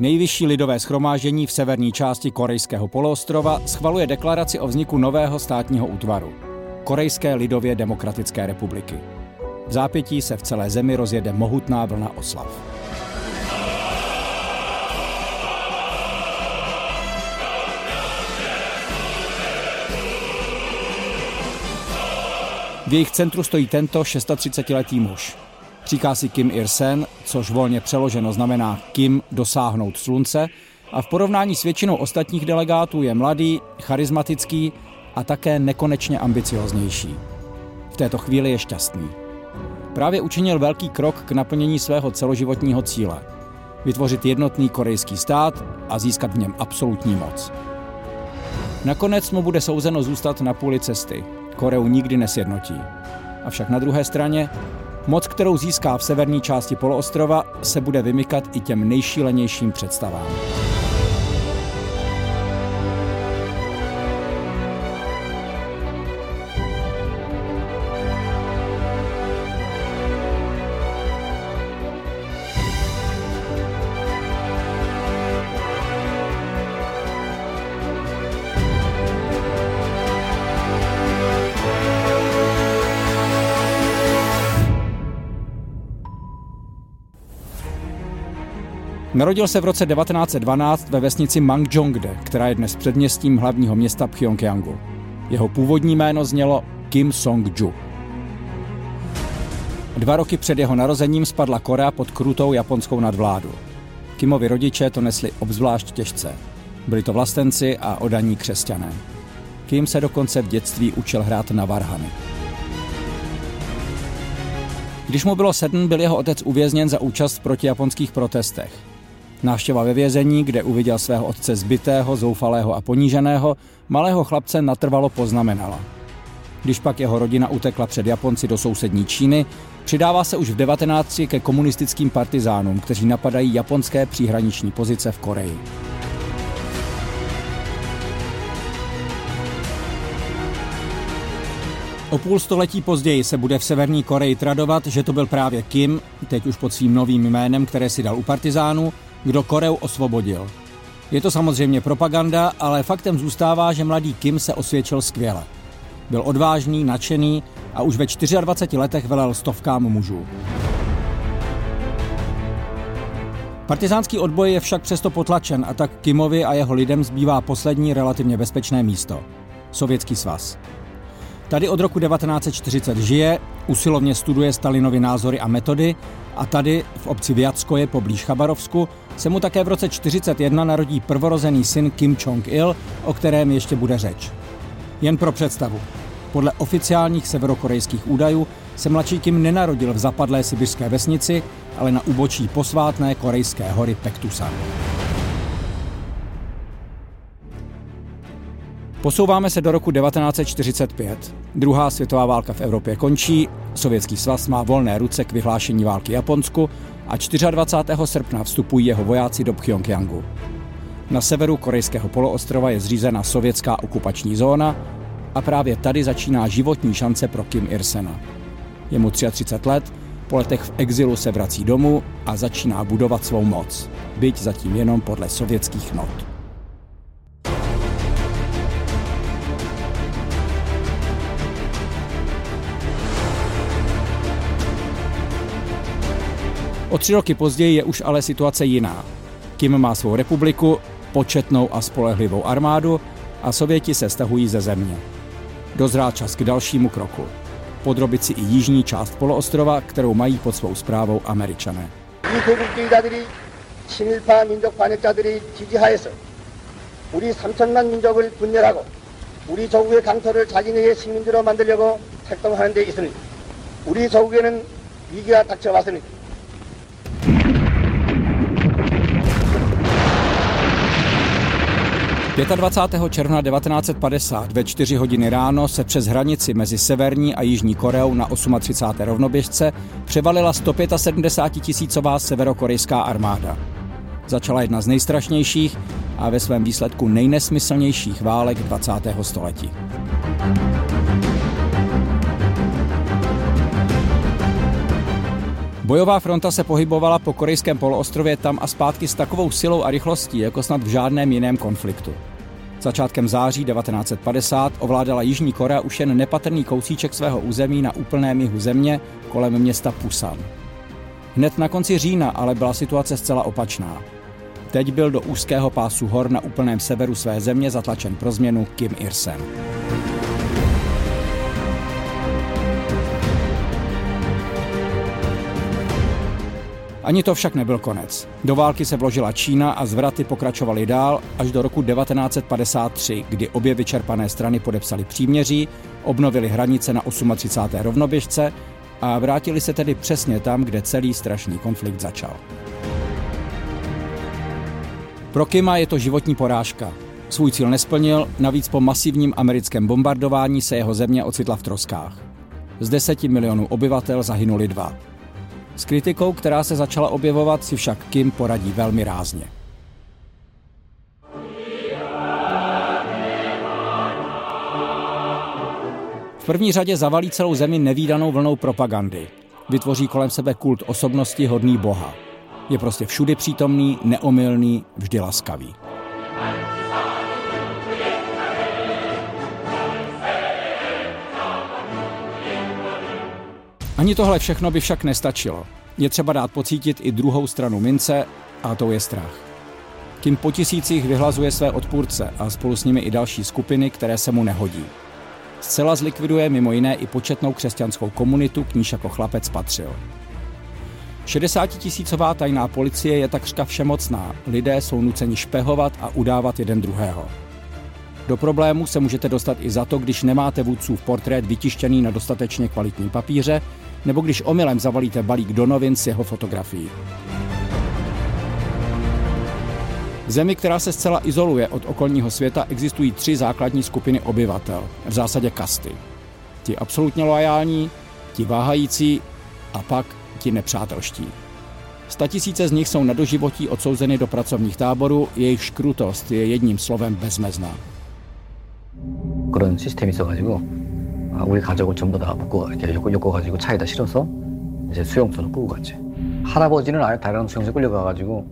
Nejvyšší lidové schromáždění v severní části korejského poloostrova schvaluje deklaraci o vzniku nového státního útvaru Korejské lidově demokratické republiky. V zápětí se v celé zemi rozjede mohutná vlna oslav. V jejich centru stojí tento 630-letý muž. Říká si Kim Ir-sen, což volně přeloženo znamená Kim dosáhnout slunce a v porovnání s většinou ostatních delegátů je mladý, charismatický a také nekonečně ambicioznější. V této chvíli je šťastný. Právě učinil velký krok k naplnění svého celoživotního cíle. Vytvořit jednotný korejský stát a získat v něm absolutní moc. Nakonec mu bude souzeno zůstat na půli cesty. Koreu nikdy nesjednotí. Avšak na druhé straně Moc, kterou získá v severní části poloostrova, se bude vymykat i těm nejšílenějším představám. Narodil se v roce 1912 ve vesnici Mangjongde, která je dnes předměstím hlavního města Pyongyangu. Jeho původní jméno znělo Kim Song-ju. Dva roky před jeho narozením spadla Korea pod krutou japonskou nadvládu. Kimovi rodiče to nesli obzvlášť těžce. Byli to vlastenci a odaní křesťané. Kim se dokonce v dětství učil hrát na varhany. Když mu bylo sedm, byl jeho otec uvězněn za účast v protijaponských protestech. Návštěva ve vězení, kde uviděl svého otce zbytého, zoufalého a poníženého, malého chlapce natrvalo poznamenala. Když pak jeho rodina utekla před Japonci do sousední Číny, přidává se už v 19. ke komunistickým partizánům, kteří napadají japonské příhraniční pozice v Koreji. O půl století později se bude v Severní Koreji tradovat, že to byl právě Kim, teď už pod svým novým jménem, které si dal u partizánů, kdo Koreu osvobodil. Je to samozřejmě propaganda, ale faktem zůstává, že mladý Kim se osvědčil skvěle. Byl odvážný, nadšený a už ve 24 letech velel stovkám mužů. Partizánský odboj je však přesto potlačen a tak Kimovi a jeho lidem zbývá poslední relativně bezpečné místo – Sovětský svaz. Tady od roku 1940 žije, usilovně studuje Stalinovy názory a metody a tady v obci Viatskoje poblíž Chabarovsku se mu také v roce 1941 narodí prvorozený syn Kim Jong-il, o kterém ještě bude řeč. Jen pro představu. Podle oficiálních severokorejských údajů se mladší Kim nenarodil v zapadlé sibirské vesnici, ale na úbočí posvátné korejské hory Pektusan. Posouváme se do roku 1945. Druhá světová válka v Evropě končí, Sovětský svaz má volné ruce k vyhlášení války Japonsku a 24. srpna vstupují jeho vojáci do Pyongyangu. Na severu korejského poloostrova je zřízena sovětská okupační zóna a právě tady začíná životní šance pro Kim Ir-sena. Je mu 33 let, po letech v exilu se vrací domů a začíná budovat svou moc, byť zatím jenom podle sovětských not. O tři roky později je už ale situace jiná. Kim má svou republiku, početnou a spolehlivou armádu a Sověti se stahují ze země. Dozrál čas k dalšímu kroku. Podrobit si i jižní část poloostrova, kterou mají pod svou zprávou američané. 우리 3천만 민족을 분열하고 우리 조국의 강토를 자기네의 식민지로 만들려고 활동하는 데 있으니 우리 조국에는 위기가 닥쳐왔으니 25. června 1950 ve 4 hodiny ráno se přes hranici mezi Severní a Jižní Koreou na 38. rovnoběžce převalila 175 tisícová severokorejská armáda. Začala jedna z nejstrašnějších a ve svém výsledku nejnesmyslnějších válek 20. století. Bojová fronta se pohybovala po korejském poloostrově tam a zpátky s takovou silou a rychlostí, jako snad v žádném jiném konfliktu. Začátkem září 1950 ovládala Jižní Korea už jen nepatrný kousíček svého území na úplném jihu země kolem města Pusan. Hned na konci října ale byla situace zcela opačná. Teď byl do úzkého pásu hor na úplném severu své země zatlačen pro změnu Kim Ir-sen. Ani to však nebyl konec. Do války se vložila Čína a zvraty pokračovaly dál až do roku 1953, kdy obě vyčerpané strany podepsaly příměří, obnovili hranice na 38. rovnoběžce a vrátili se tedy přesně tam, kde celý strašný konflikt začal. Pro Kima je to životní porážka. Svůj cíl nesplnil, navíc po masivním americkém bombardování se jeho země ocitla v troskách. Z deseti milionů obyvatel zahynuli dva. S kritikou, která se začala objevovat, si však Kim poradí velmi rázně. V první řadě zavalí celou zemi nevýdanou vlnou propagandy. Vytvoří kolem sebe kult osobnosti hodný Boha. Je prostě všudy přítomný, neomylný, vždy laskavý. Ani tohle všechno by však nestačilo. Je třeba dát pocítit i druhou stranu mince, a to je strach. Kim po tisících vyhlazuje své odpůrce a spolu s nimi i další skupiny, které se mu nehodí. Zcela zlikviduje mimo jiné i početnou křesťanskou komunitu, k níž jako chlapec patřil. 60 tisícová tajná policie je takřka všemocná. Lidé jsou nuceni špehovat a udávat jeden druhého. Do problému se můžete dostat i za to, když nemáte vůdcův portrét vytištěný na dostatečně kvalitním papíře nebo když omylem zavalíte balík do novin s jeho fotografií. V zemi, která se zcela izoluje od okolního světa, existují tři základní skupiny obyvatel, v zásadě kasty. Ti absolutně loajální, ti váhající a pak ti nepřátelští. Statisíce z nich jsou na doživotí odsouzeny do pracovních táborů, jejich škrutost je jedním slovem bezmezná. 그런 시스템이 있어가지고 우리 가족을 전부 다 묶고 이렇게 엮어, 가지고 차에다 실어서 이제 수용소로 끌고 갔지. 할아버지는 아예 다른 수용소에 끌려가가지고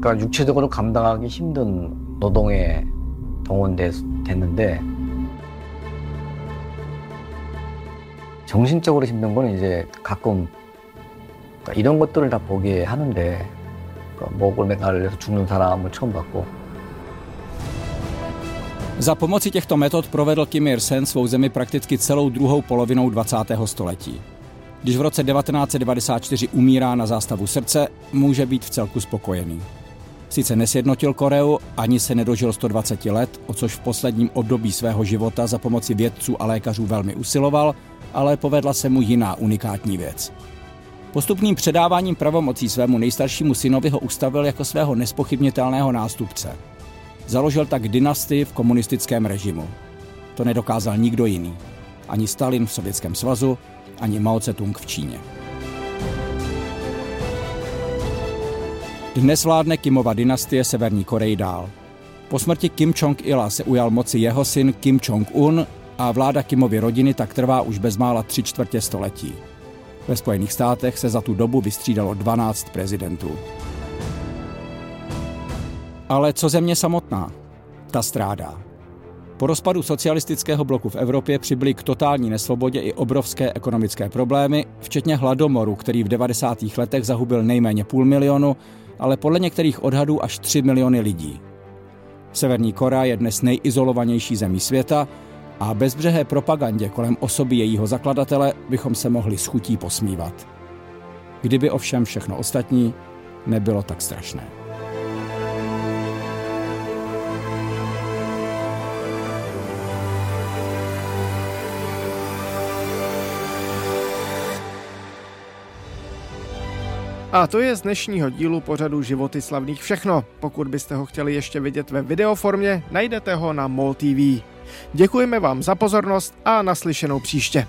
그러니까 육체적으로 감당하기 힘든 노동에 동원됐는데 정신적으로 힘든 거는 이제 가끔 그러니까 이런 것들을 다 보게 하는데 그러니까 목을 매달려서 죽는 사람을 처음 봤고 Za pomoci těchto metod provedl Kim Il-sen svou zemi prakticky celou druhou polovinou 20. století. Když v roce 1994 umírá na zástavu srdce, může být v celku spokojený. Sice nesjednotil Koreu, ani se nedožil 120 let, o což v posledním období svého života za pomoci vědců a lékařů velmi usiloval, ale povedla se mu jiná unikátní věc. Postupným předáváním pravomocí svému nejstaršímu synovi ho ustavil jako svého nespochybnitelného nástupce. Založil tak dynastii v komunistickém režimu. To nedokázal nikdo jiný. Ani Stalin v Sovětském svazu, ani Mao Tse-tung v Číně. Dnes vládne Kimova dynastie Severní Koreji dál. Po smrti Kim Jong-ila se ujal moci jeho syn Kim Jong-un a vláda Kimovy rodiny tak trvá už bezmála tři čtvrtě století. Ve Spojených státech se za tu dobu vystřídalo 12 prezidentů. Ale co země samotná? Ta strádá. Po rozpadu socialistického bloku v Evropě přibyly k totální nesvobodě i obrovské ekonomické problémy, včetně hladomoru, který v 90. letech zahubil nejméně půl milionu, ale podle některých odhadů až 3 miliony lidí. Severní Korea je dnes nejizolovanější zemí světa a bezbřehé propagandě kolem osoby jejího zakladatele bychom se mohli s chutí posmívat. Kdyby ovšem všechno ostatní nebylo tak strašné. A to je z dnešního dílu pořadu Životy slavných všechno. Pokud byste ho chtěli ještě vidět ve videoformě, najdete ho na MOL TV. Děkujeme vám za pozornost a naslyšenou příště.